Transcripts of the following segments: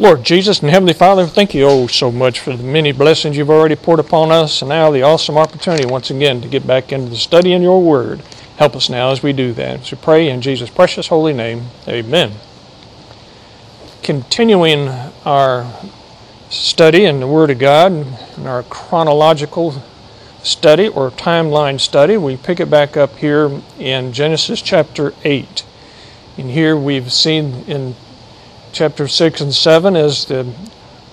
Lord Jesus and Heavenly Father, thank you oh so much for the many blessings you've already poured upon us, and now the awesome opportunity once again to get back into the study in your Word. Help us now as we do that. So pray in Jesus' precious holy name. Amen. Continuing our study in the Word of God, in our chronological study or timeline study, we pick it back up here in Genesis chapter 8. And here we've seen in chapter 6 and 7 is the,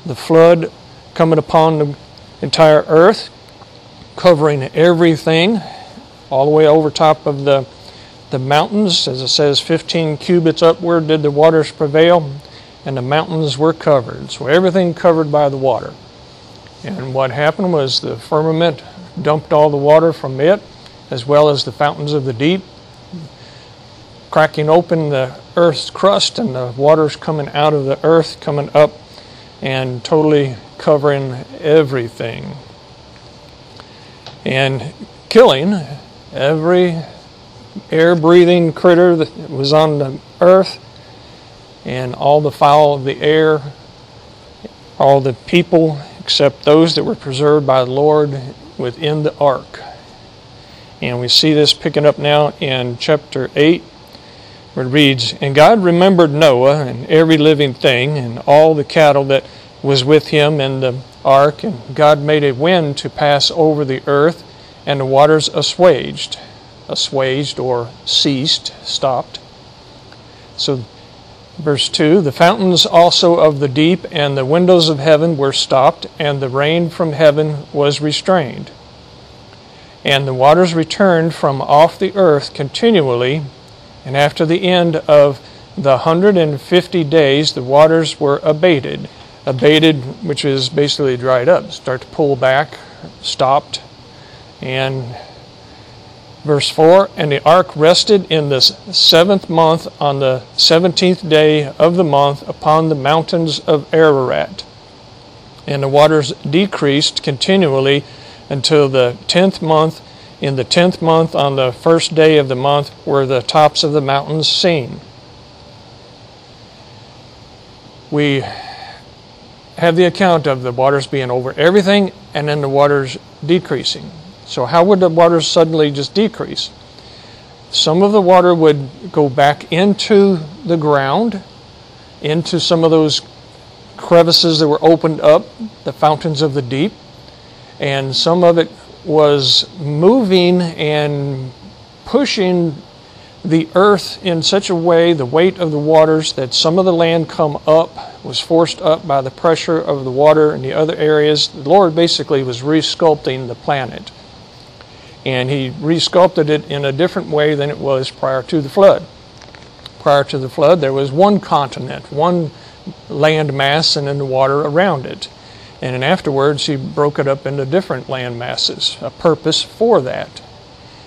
the flood coming upon the entire earth, covering everything, all the way over top of the, the mountains. As it says, 15 cubits upward did the waters prevail, and the mountains were covered. So everything covered by the water. And what happened was the firmament dumped all the water from it, as well as the fountains of the deep, cracking open the earth's crust and the waters coming out of the earth, coming up and totally covering everything. And killing every air breathing critter that was on the earth and all the fowl of the air, all the people except those that were preserved by the Lord within the ark. And we see this picking up now in chapter 8 where it reads, And God remembered Noah and every living thing and all the cattle that was with him in the ark, and God made a wind to pass over the earth, and the waters assuaged, assuaged or ceased, stopped. So, verse 2 The fountains also of the deep and the windows of heaven were stopped, and the rain from heaven was restrained. And the waters returned from off the earth continually and after the end of the 150 days, the waters were abated. Abated, which is basically dried up, start to pull back, stopped. And verse 4 And the ark rested in the seventh month on the seventeenth day of the month upon the mountains of Ararat. And the waters decreased continually until the tenth month in the tenth month, on the first day of the month, were the tops of the mountains seen. We have the account of the waters being over everything and then the waters decreasing. So, how would the waters suddenly just decrease? Some of the water would go back into the ground, into some of those crevices that were opened up, the fountains of the deep, and some of it was moving and pushing the earth in such a way, the weight of the waters, that some of the land come up, was forced up by the pressure of the water in the other areas. The Lord basically was resculpting the planet. And He resculpted it in a different way than it was prior to the flood. Prior to the flood, there was one continent, one land mass, and then the water around it. And then afterwards, he broke it up into different land masses, a purpose for that.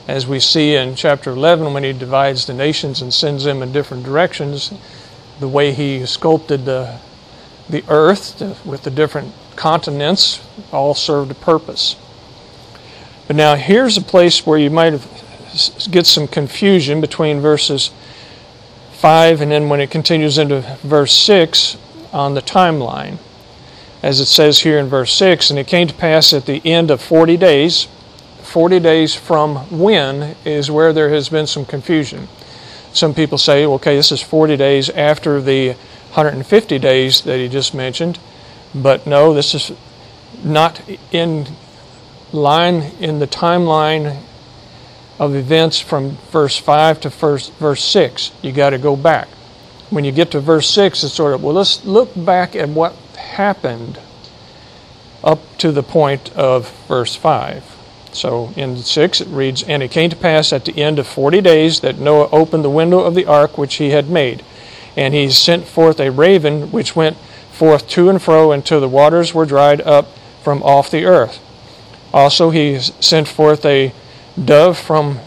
As we see in chapter 11, when he divides the nations and sends them in different directions, the way he sculpted the, the earth with the different continents all served a purpose. But now here's a place where you might get some confusion between verses 5 and then when it continues into verse 6 on the timeline as it says here in verse 6 And it came to pass at the end of 40 days, 40 days from when is where there has been some confusion. Some people say, okay, this is 40 days after the 150 days that he just mentioned. But no, this is not in line in the timeline of events from verse 5 to verse, verse 6. You got to go back. When you get to verse 6, it's sort of, well, let's look back at what happened up to the point of verse 5. So in 6 it reads, And it came to pass at the end of forty days that Noah opened the window of the ark which he had made. And he sent forth a raven which went forth to and fro until the waters were dried up from off the earth. Also he sent forth a dove from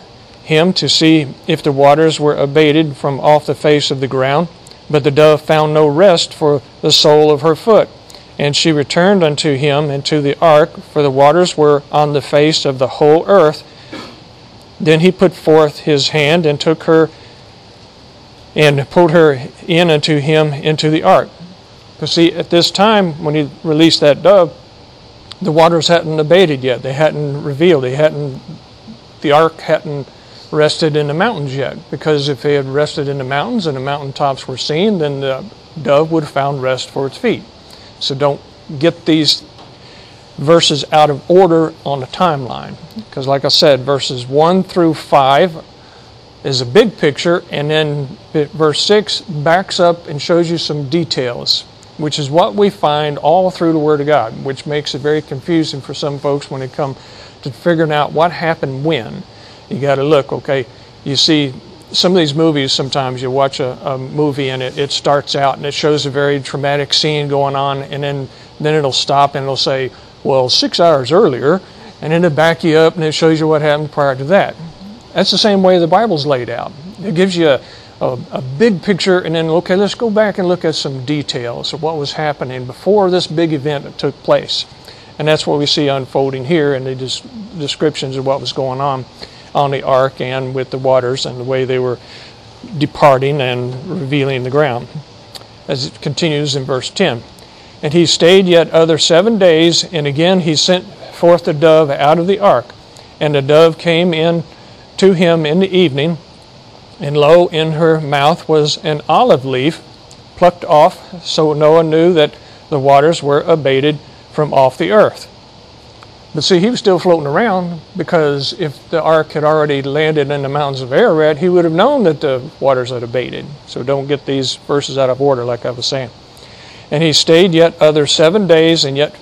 him to see if the waters were abated from off the face of the ground. But the dove found no rest for the sole of her foot. And she returned unto him into the ark, for the waters were on the face of the whole earth. Then he put forth his hand and took her and pulled her in unto him into the ark. Because, see, at this time, when he released that dove, the waters hadn't abated yet. They hadn't revealed. They hadn't, the ark hadn't rested in the mountains yet. Because if they had rested in the mountains and the mountaintops were seen, then the dove would have found rest for its feet. So don't get these verses out of order on the timeline. Because, like I said, verses 1 through 5 is a big picture, and then verse 6 backs up and shows you some details, which is what we find all through the Word of God, which makes it very confusing for some folks when they come to figuring out what happened when. You got to look, okay, you see some of these movies sometimes you watch a, a, movie and it, it starts out and it shows a very traumatic scene going on and then then it'll stop and it'll say well six hours earlier and then it'll back you up and it shows you what happened prior to that. That's the same way the bible's laid out. It gives you a, a, a big picture and then okay let's go back and look at some details of what was happening before this big event took place. And that's what we see unfolding here in the descriptions of what was going on on the ark and with the waters and the way they were departing and revealing the ground. As it continues in verse 10. And he stayed yet other seven days, and again he sent forth the dove out of the ark. And the dove came in to him in the evening, and lo, in her mouth was an olive leaf plucked off, so Noah knew that the waters were abated from off the earth. But see, he was still floating around because if the ark had already landed in the mountains of Ararat, he would have known that the waters had abated. So don't get these verses out of order, like I was saying. And he stayed yet other seven days, and yet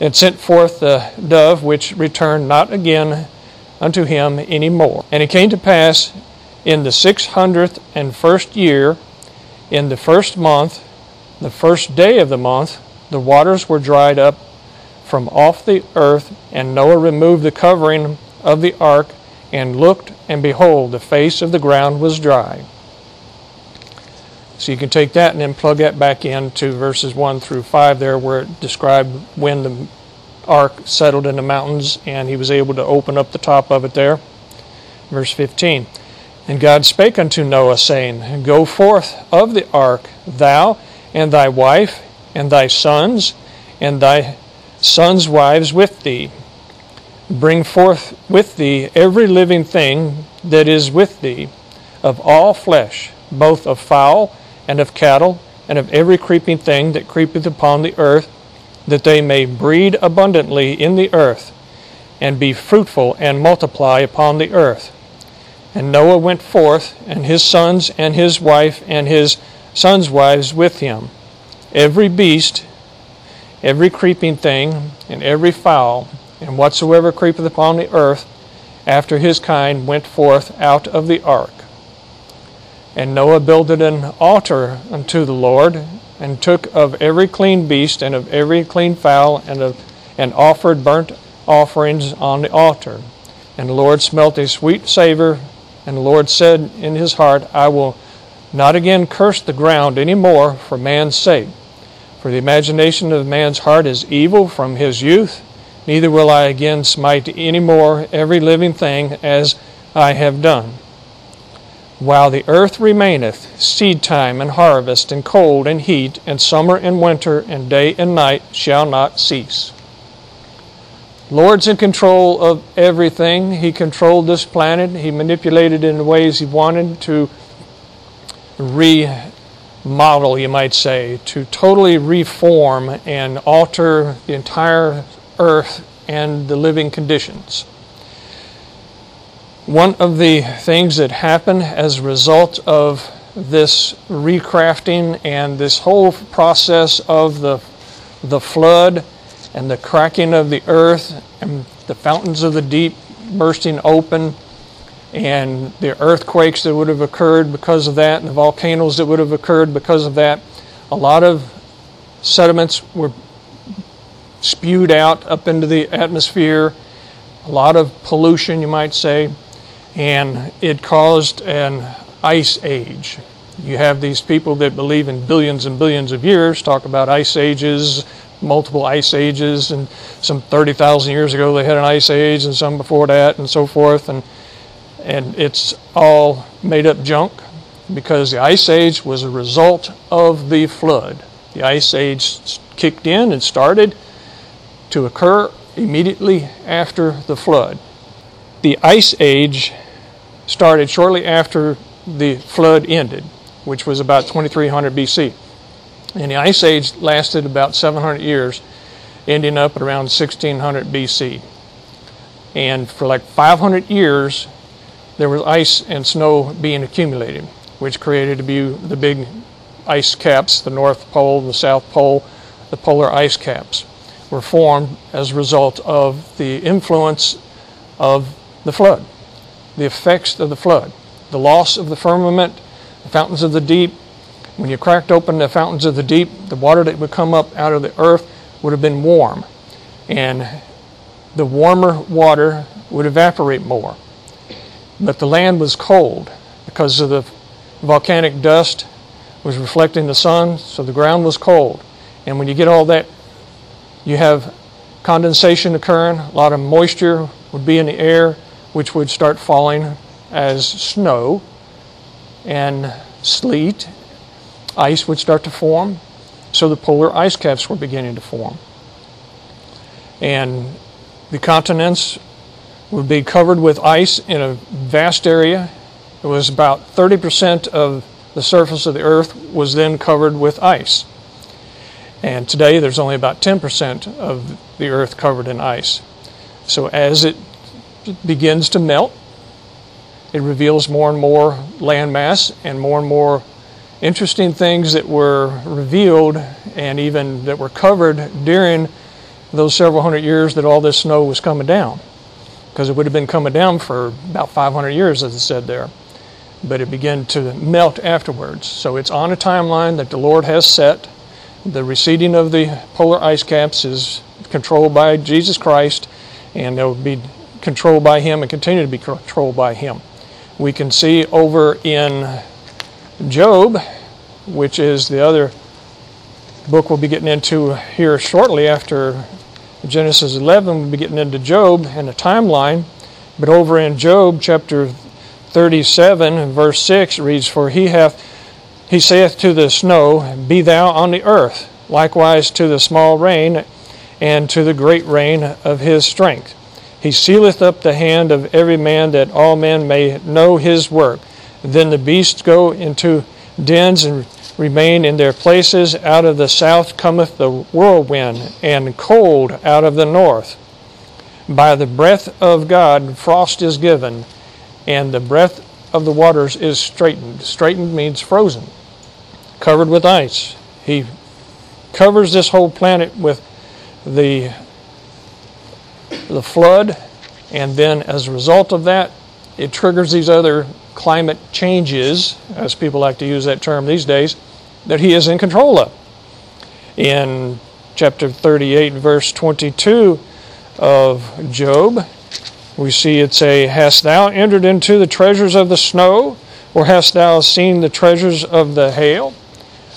and sent forth the dove, which returned not again unto him any more. And it came to pass in the six hundredth and first year, in the first month, the first day of the month, the waters were dried up from off the earth, and Noah removed the covering of the ark, and looked, and behold, the face of the ground was dry. So you can take that and then plug that back into verses 1 through 5 there, where it described when the ark settled in the mountains and he was able to open up the top of it there. Verse 15 And God spake unto Noah, saying, Go forth of the ark, thou and thy wife, and thy sons, and thy sons' wives with thee. Bring forth with thee every living thing that is with thee, of all flesh, both of fowl and of cattle, and of every creeping thing that creepeth upon the earth, that they may breed abundantly in the earth, and be fruitful and multiply upon the earth. And Noah went forth, and his sons, and his wife, and his sons' wives with him, every beast every creeping thing, and every fowl, and whatsoever creepeth upon the earth, after his kind, went forth out of the ark. And Noah builded an altar unto the Lord, and took of every clean beast and of every clean fowl, and, of, and offered burnt offerings on the altar. And the Lord smelt a sweet savor, and the Lord said in his heart, I will not again curse the ground any more for man's sake for the imagination of man's heart is evil from his youth, neither will I again smite any more every living thing as I have done. While the earth remaineth, seed time and harvest, and cold and heat, and summer and winter, and day and night shall not cease. Lord's in control of everything. He controlled this planet. He manipulated it in ways he wanted to re model, you might say, to totally reform and alter the entire earth and the living conditions. One of the things that happened as a result of this recrafting and this whole process of the, the flood and the cracking of the earth and the fountains of the deep bursting open and the earthquakes that would have occurred because of that, and the volcanoes that would have occurred because of that. A lot of sediments were spewed out up into the atmosphere, a lot of pollution, you might say, and it caused an ice age. You have these people that believe in billions and billions of years talk about ice ages, multiple ice ages, and some 30,000 years ago they had an ice age, and some before that, and so forth. And and it's all made up junk because the ice age was a result of the flood. The Ice Age kicked in and started to occur immediately after the flood. The Ice Age started shortly after the flood ended, which was about 2300 BC. And the Ice Age lasted about 700 years, ending up at around 1600 BC. And for like 500 years, there was ice and snow being accumulated, which created the big ice caps, the North Pole, the South Pole, the polar ice caps were formed as a result of the influence of the flood, the effects of the flood, the loss of the firmament, the fountains of the deep. When you cracked open the fountains of the deep, the water that would come up out of the earth would have been warm. And the warmer water would evaporate more. But the land was cold because of the volcanic dust was reflecting the sun, so the ground was cold. And when you get all that, you have condensation occurring, a lot of moisture would be in the air, which would start falling as snow and sleet. Ice would start to form, so the polar ice caps were beginning to form. And the continents would be covered with ice in a vast area. It was about 30% of the surface of the earth was then covered with ice. And today there's only about 10% of the earth covered in ice. So as it begins to melt, it reveals more and more landmass and more and more interesting things that were revealed and even that were covered during those several hundred years that all this snow was coming down. Because it would have been coming down for about 500 years, as it said there but it began to melt afterwards. So it's on a timeline that the Lord has set. The receding of the polar ice caps is controlled by Jesus Christ, and they'll be controlled by Him and continue to be controlled by Him. We can see over in Job, which is the other book we'll be getting into here shortly after Genesis 11, we'll be getting into Job and the timeline. But over in Job chapter 37 verse 6 reads, For he hath he saith to the snow, Be thou on the earth, likewise to the small rain, and to the great rain of his strength. He sealeth up the hand of every man that all men may know his work. Then the beasts go into dens and remain in their places. Out of the south cometh the whirlwind, and cold out of the north. By the breath of God frost is given, and the breath of the waters is straightened. Straightened means frozen, covered with ice. He covers this whole planet with the the flood, and then as a result of that, it triggers these other climate changes, as people like to use that term these days, that he is in control of. In chapter 38, verse 22 of Job, we see it say, Hast thou entered into the treasures of the snow, or hast thou seen the treasures of the hail?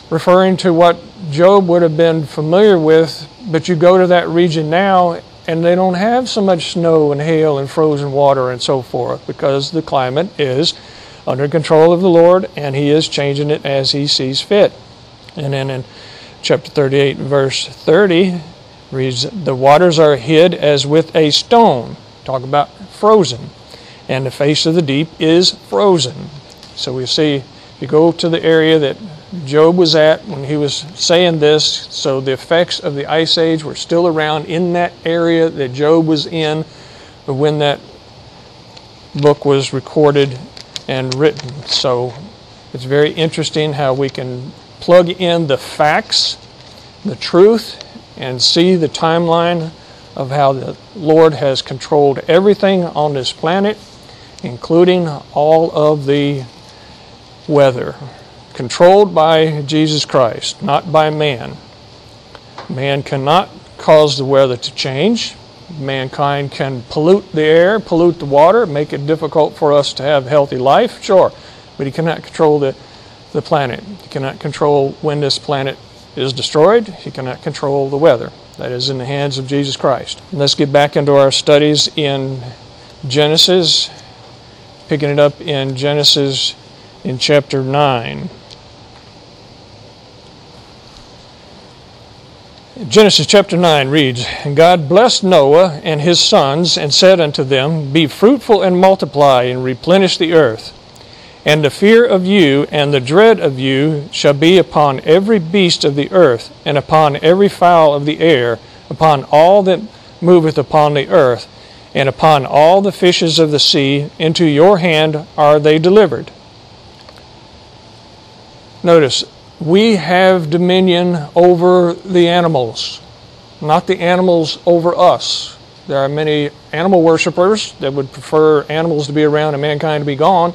Referring to what Job would have been familiar with, but you go to that region now and they don't have so much snow and hail and frozen water and so forth because the climate is under control of the Lord and He is changing it as He sees fit. And then in chapter 38, verse 30, reads, The waters are hid as with a stone Talk about frozen. And the face of the deep is frozen. So we see, if you go to the area that Job was at when he was saying this, so the effects of the ice age were still around in that area that Job was in when that book was recorded and written. So it's very interesting how we can plug in the facts, the truth, and see the timeline of how the Lord has controlled everything on this planet, including all of the weather, controlled by Jesus Christ, not by man. Man cannot cause the weather to change. Mankind can pollute the air, pollute the water, make it difficult for us to have healthy life, sure, but he cannot control the, the planet. He cannot control when this planet is destroyed. He cannot control the weather. That is in the hands of Jesus Christ. Let's get back into our studies in Genesis, picking it up in Genesis in chapter 9. Genesis chapter 9 reads And God blessed Noah and his sons, and said unto them, Be fruitful and multiply, and replenish the earth. And the fear of you and the dread of you shall be upon every beast of the earth, and upon every fowl of the air, upon all that moveth upon the earth, and upon all the fishes of the sea. Into your hand are they delivered. Notice, we have dominion over the animals, not the animals over us. There are many animal worshippers that would prefer animals to be around and mankind to be gone,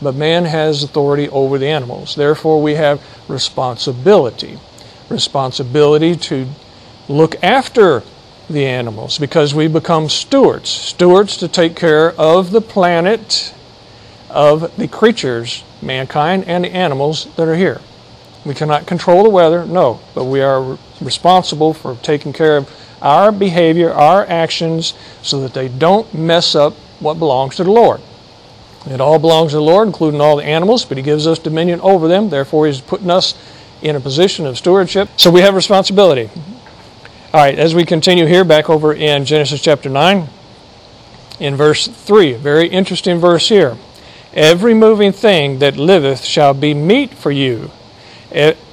but man has authority over the animals. Therefore, we have responsibility. Responsibility to look after the animals because we become stewards. Stewards to take care of the planet, of the creatures, mankind, and the animals that are here. We cannot control the weather, no, but we are responsible for taking care of our behavior, our actions, so that they don't mess up what belongs to the Lord. It all belongs to the Lord, including all the animals, but He gives us dominion over them. Therefore, He's putting us in a position of stewardship. So we have responsibility. All right, as we continue here, back over in Genesis chapter 9, in verse 3, very interesting verse here. Every moving thing that liveth shall be meat for you.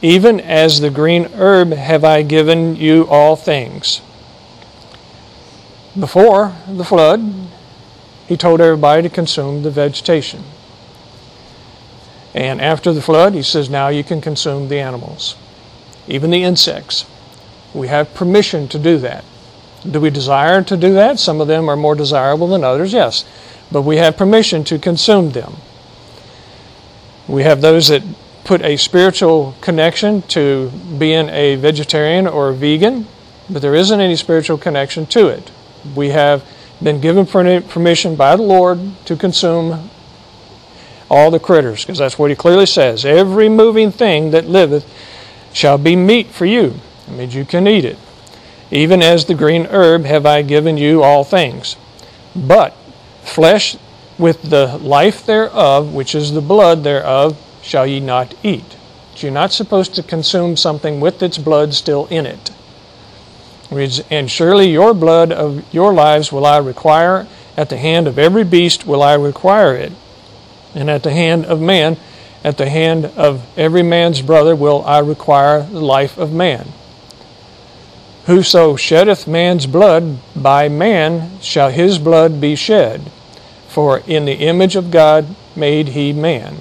Even as the green herb have I given you all things. Before the flood, he told everybody to consume the vegetation. And after the flood, he says, now you can consume the animals, even the insects. We have permission to do that. Do we desire to do that? Some of them are more desirable than others, yes. But we have permission to consume them. We have those that put a spiritual connection to being a vegetarian or a vegan, but there isn't any spiritual connection to it. We have been given permission by the Lord to consume all the critters, because that's what He clearly says. Every moving thing that liveth shall be meat for you. It means you can eat it. Even as the green herb have I given you all things. But flesh with the life thereof, which is the blood thereof, shall ye not eat. You're not supposed to consume something with its blood still in it. And surely your blood of your lives will I require, at the hand of every beast will I require it, and at the hand of man, at the hand of every man's brother will I require the life of man. Whoso sheddeth man's blood, by man shall his blood be shed, for in the image of God made he man.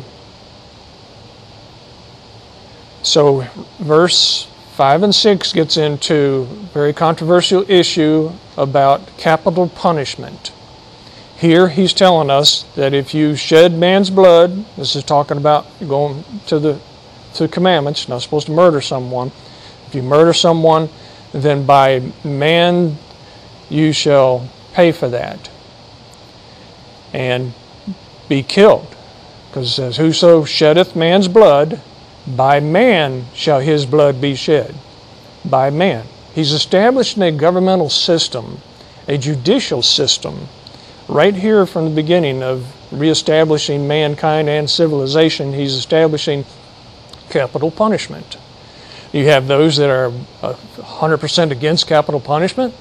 So, verse 5 and 6 gets into a very controversial issue about capital punishment. Here he's telling us that if you shed man's blood, this is talking about going to the to commandments, not supposed to murder someone. If you murder someone, then by man you shall pay for that and be killed. Because it says, Whoso sheddeth man's blood, by man shall his blood be shed. By man. He's establishing a governmental system, a judicial system, right here from the beginning of reestablishing mankind and civilization. He's establishing capital punishment. You have those that are uh, 100% against capital punishment,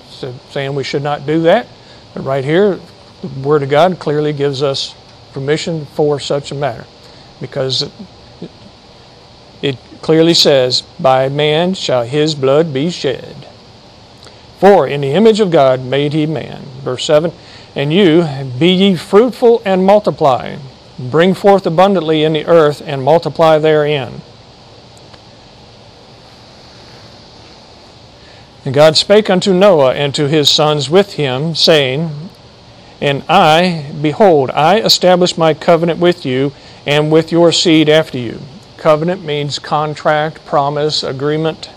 saying we should not do that. But right here, the Word of God clearly gives us permission for such a matter because it clearly says, By man shall his blood be shed. For in the image of God made he man. Verse 7 And you, be ye fruitful and multiply, bring forth abundantly in the earth and multiply therein. And God spake unto Noah and to his sons with him, saying, And I, behold, I establish my covenant with you and with your seed after you Covenant means contract, promise, agreement.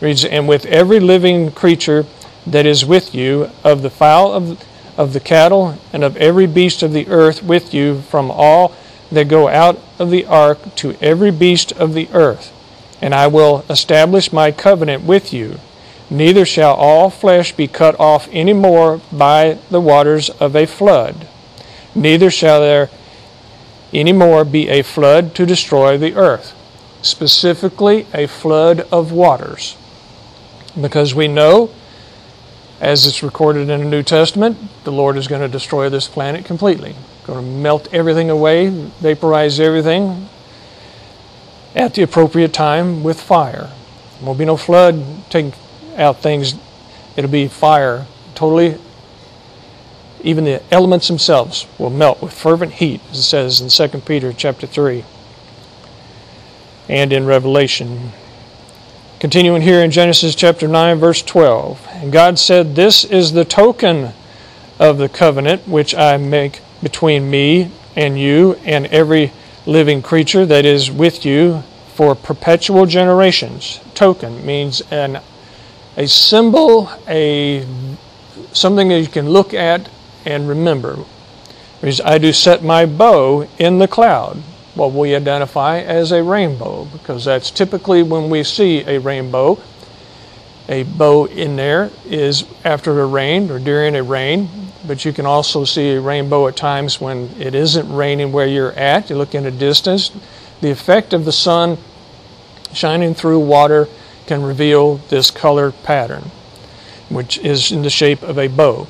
And with every living creature that is with you, of the fowl of, of the cattle, and of every beast of the earth with you, from all that go out of the ark to every beast of the earth. And I will establish my covenant with you. Neither shall all flesh be cut off any more by the waters of a flood. Neither shall there any more be a flood to destroy the earth, specifically a flood of waters. Because we know, as it's recorded in the New Testament, the Lord is going to destroy this planet completely. Going to melt everything away, vaporize everything at the appropriate time with fire. There won't be no flood taking out things. It'll be fire, totally. Even the elements themselves will melt with fervent heat, as it says in 2 Peter chapter 3 and in Revelation. Continuing here in Genesis chapter 9, verse 12. And God said, This is the token of the covenant which I make between me and you and every living creature that is with you for perpetual generations. Token means an a symbol, a something that you can look at and remember. I do set my bow in the cloud, what we identify as a rainbow, because that's typically when we see a rainbow. A bow in there is after a rain or during a rain, but you can also see a rainbow at times when it isn't raining where you're at. You look in a distance. The effect of the sun shining through water can reveal this color pattern, which is in the shape of a bow.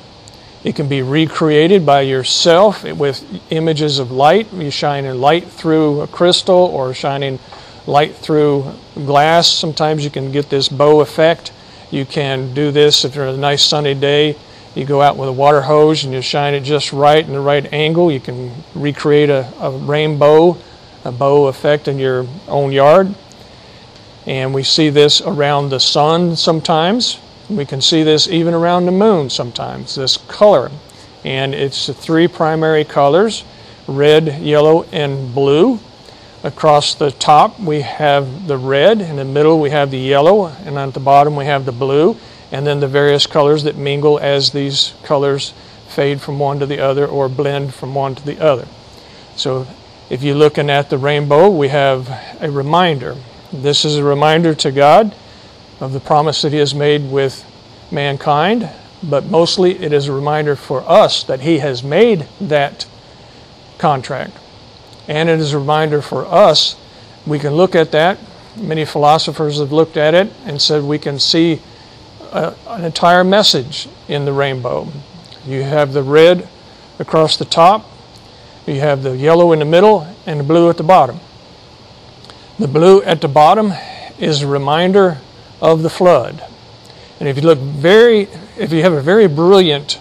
It can be recreated by yourself with images of light. You shining light through a crystal or shining light through glass. Sometimes you can get this bow effect. You can do this if you're a nice sunny day. You go out with a water hose and you shine it just right in the right angle. You can recreate a, a rainbow, a bow effect in your own yard. And we see this around the sun sometimes. We can see this even around the moon sometimes, this color. And it's the three primary colors red, yellow, and blue. Across the top, we have the red. In the middle, we have the yellow. And at the bottom, we have the blue. And then the various colors that mingle as these colors fade from one to the other or blend from one to the other. So if you're looking at the rainbow, we have a reminder this is a reminder to God of the promise that He has made with mankind, but mostly it is a reminder for us that He has made that contract. And it is a reminder for us, we can look at that. Many philosophers have looked at it and said we can see a, an entire message in the rainbow. You have the red across the top, you have the yellow in the middle, and the blue at the bottom. The blue at the bottom is a reminder of the flood. And if you look very, if you have a very brilliant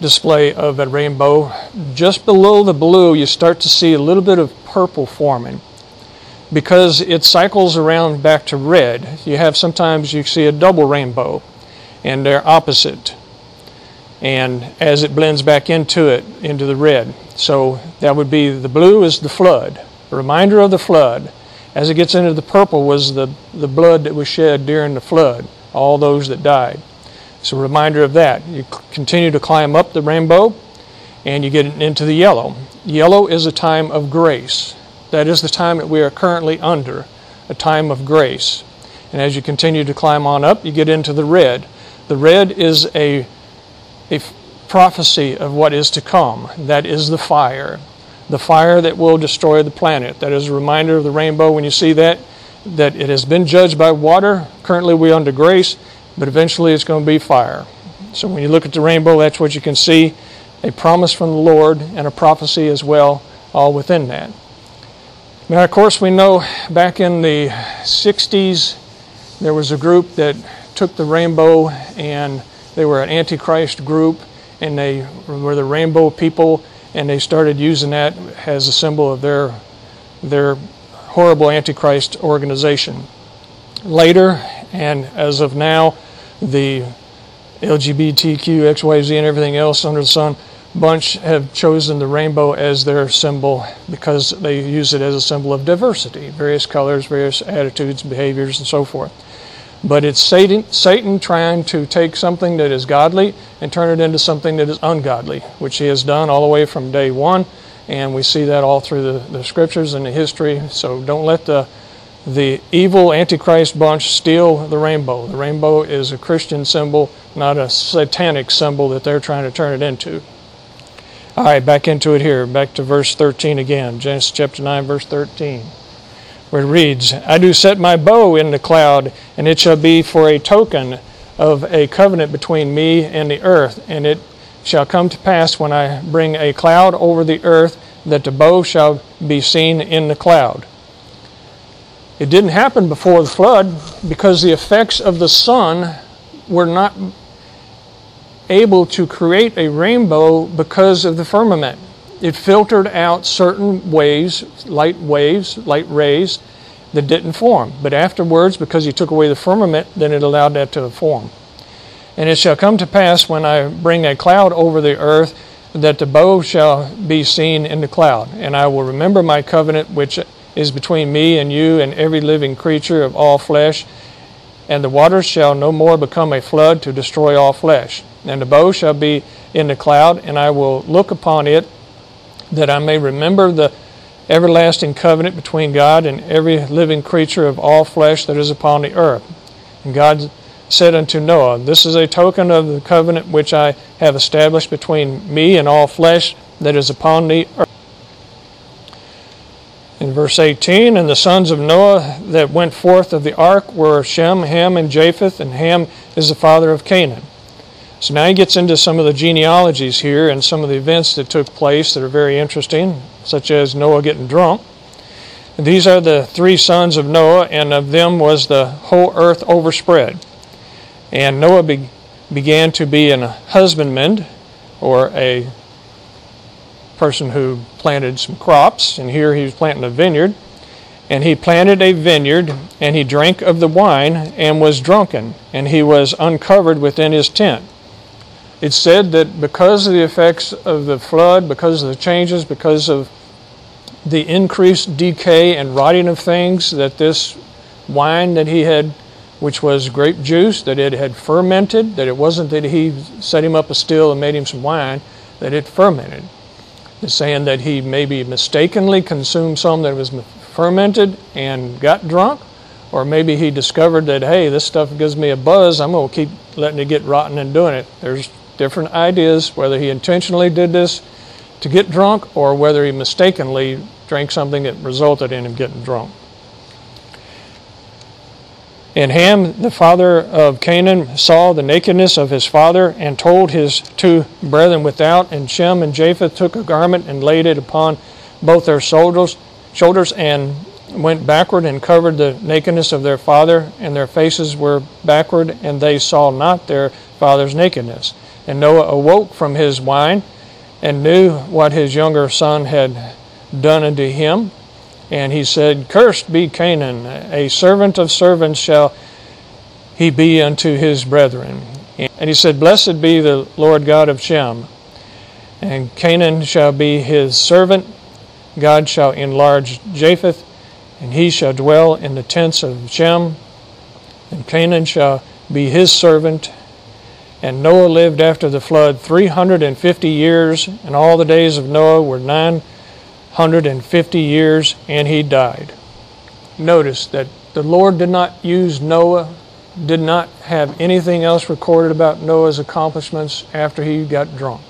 display of a rainbow, just below the blue, you start to see a little bit of purple forming because it cycles around back to red. You have sometimes you see a double rainbow and they're opposite. And as it blends back into it, into the red. So that would be the blue is the flood, a reminder of the flood. As it gets into the purple was the, the blood that was shed during the flood, all those that died. It's a reminder of that. You continue to climb up the rainbow and you get into the yellow. Yellow is a time of grace. That is the time that we are currently under, a time of grace. And as you continue to climb on up, you get into the red. The red is a, a prophecy of what is to come. That is the fire the fire that will destroy the planet. That is a reminder of the rainbow when you see that, that it has been judged by water. Currently, we're under grace, but eventually it's going to be fire. So when you look at the rainbow, that's what you can see a promise from the Lord and a prophecy as well, all within that. Now, of course, we know back in the 60s, there was a group that took the rainbow and they were an antichrist group and they were the rainbow people and they started using that as a symbol of their their horrible antichrist organization. Later, and as of now, the LGBTQ, XYZ, and everything else under the sun bunch have chosen the rainbow as their symbol because they use it as a symbol of diversity, various colors, various attitudes, behaviors, and so forth. But it's Satan, Satan trying to take something that is godly and turn it into something that is ungodly, which he has done all the way from day one. And we see that all through the, the scriptures and the history. So don't let the, the evil Antichrist bunch steal the rainbow. The rainbow is a Christian symbol, not a satanic symbol that they're trying to turn it into. All right, back into it here. Back to verse 13 again. Genesis chapter 9, verse 13 where it reads, I do set my bow in the cloud, and it shall be for a token of a covenant between me and the earth, and it shall come to pass when I bring a cloud over the earth that the bow shall be seen in the cloud. It didn't happen before the flood because the effects of the sun were not able to create a rainbow because of the firmament. It filtered out certain waves, light waves, light rays that didn't form. But afterwards, because he took away the firmament, then it allowed that to form. And it shall come to pass when I bring a cloud over the earth that the bow shall be seen in the cloud. And I will remember my covenant which is between me and you and every living creature of all flesh. And the waters shall no more become a flood to destroy all flesh. And the bow shall be in the cloud, and I will look upon it that I may remember the everlasting covenant between God and every living creature of all flesh that is upon the earth. And God said unto Noah, This is a token of the covenant which I have established between me and all flesh that is upon the earth. In verse 18, and the sons of Noah that went forth of the ark were Shem, Ham, and Japheth, and Ham is the father of Canaan. So now he gets into some of the genealogies here and some of the events that took place that are very interesting, such as Noah getting drunk. These are the three sons of Noah, and of them was the whole earth overspread. And Noah be, began to be an husbandman, or a person who planted some crops, and here he was planting a vineyard. And he planted a vineyard, and he drank of the wine, and was drunken, and he was uncovered within his tent. It's said that because of the effects of the flood, because of the changes, because of the increased decay and rotting of things, that this wine that he had, which was grape juice, that it had fermented, that it wasn't that he set him up a still and made him some wine, that it fermented. It's saying that he maybe mistakenly consumed some that was fermented and got drunk, or maybe he discovered that, hey, this stuff gives me a buzz, I'm going to keep letting it get rotten and doing it. There's different ideas whether he intentionally did this to get drunk or whether he mistakenly drank something that resulted in him getting drunk. And Ham, the father of Canaan, saw the nakedness of his father and told his two brethren without. And Shem and Japheth took a garment and laid it upon both their shoulders, shoulders and went backward and covered the nakedness of their father, and their faces were backward, and they saw not their father's nakedness. And Noah awoke from his wine and knew what his younger son had done unto him. And he said, Cursed be Canaan, a servant of servants shall he be unto his brethren. And he said, Blessed be the Lord God of Shem, and Canaan shall be his servant. God shall enlarge Japheth, and he shall dwell in the tents of Shem, and Canaan shall be his servant, and Noah lived after the flood 350 years, and all the days of Noah were 950 years, and he died. Notice that the Lord did not use Noah, did not have anything else recorded about Noah's accomplishments after he got drunk.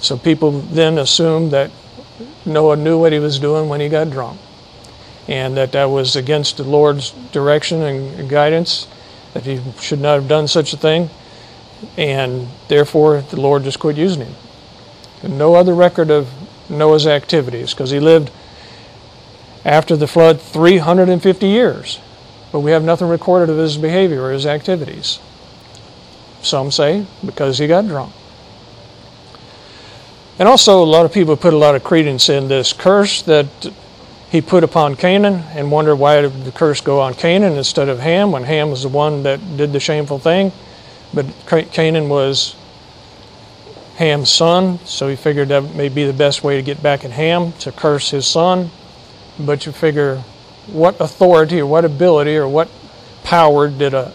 So people then assumed that Noah knew what he was doing when he got drunk, and that that was against the Lord's direction and guidance, that he should not have done such a thing and therefore the Lord just quit using him. No other record of Noah's activities because he lived after the flood 350 years, but we have nothing recorded of his behavior or his activities. Some say because he got drunk. And also, a lot of people put a lot of credence in this curse that he put upon Canaan and wonder why did the curse go on Canaan instead of Ham when Ham was the one that did the shameful thing. But Canaan was Ham's son, so he figured that may be the best way to get back at Ham, to curse his son. But you figure, what authority or what ability or what power did a,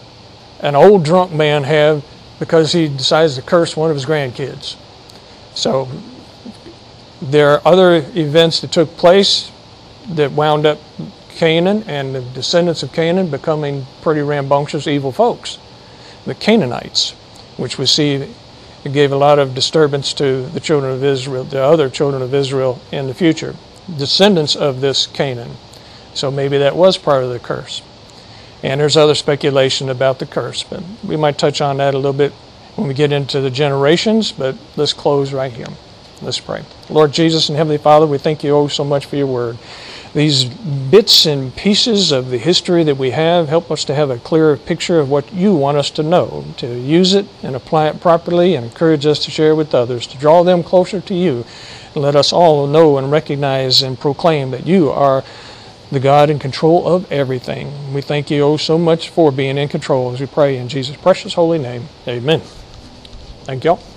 an old drunk man have because he decides to curse one of his grandkids? So there are other events that took place that wound up Canaan and the descendants of Canaan becoming pretty rambunctious, evil folks the Canaanites, which we see gave a lot of disturbance to the children of Israel, the other children of Israel in the future, descendants of this Canaan. So maybe that was part of the curse. And there's other speculation about the curse, but we might touch on that a little bit when we get into the generations. But let's close right here. Let's pray. Lord Jesus and Heavenly Father, we thank you oh so much for your word. These bits and pieces of the history that we have help us to have a clearer picture of what you want us to know, to use it and apply it properly, and encourage us to share with others, to draw them closer to you. And let us all know and recognize and proclaim that you are the God in control of everything. We thank you oh so much for being in control as we pray in Jesus' precious holy name. Amen. Thank y'all.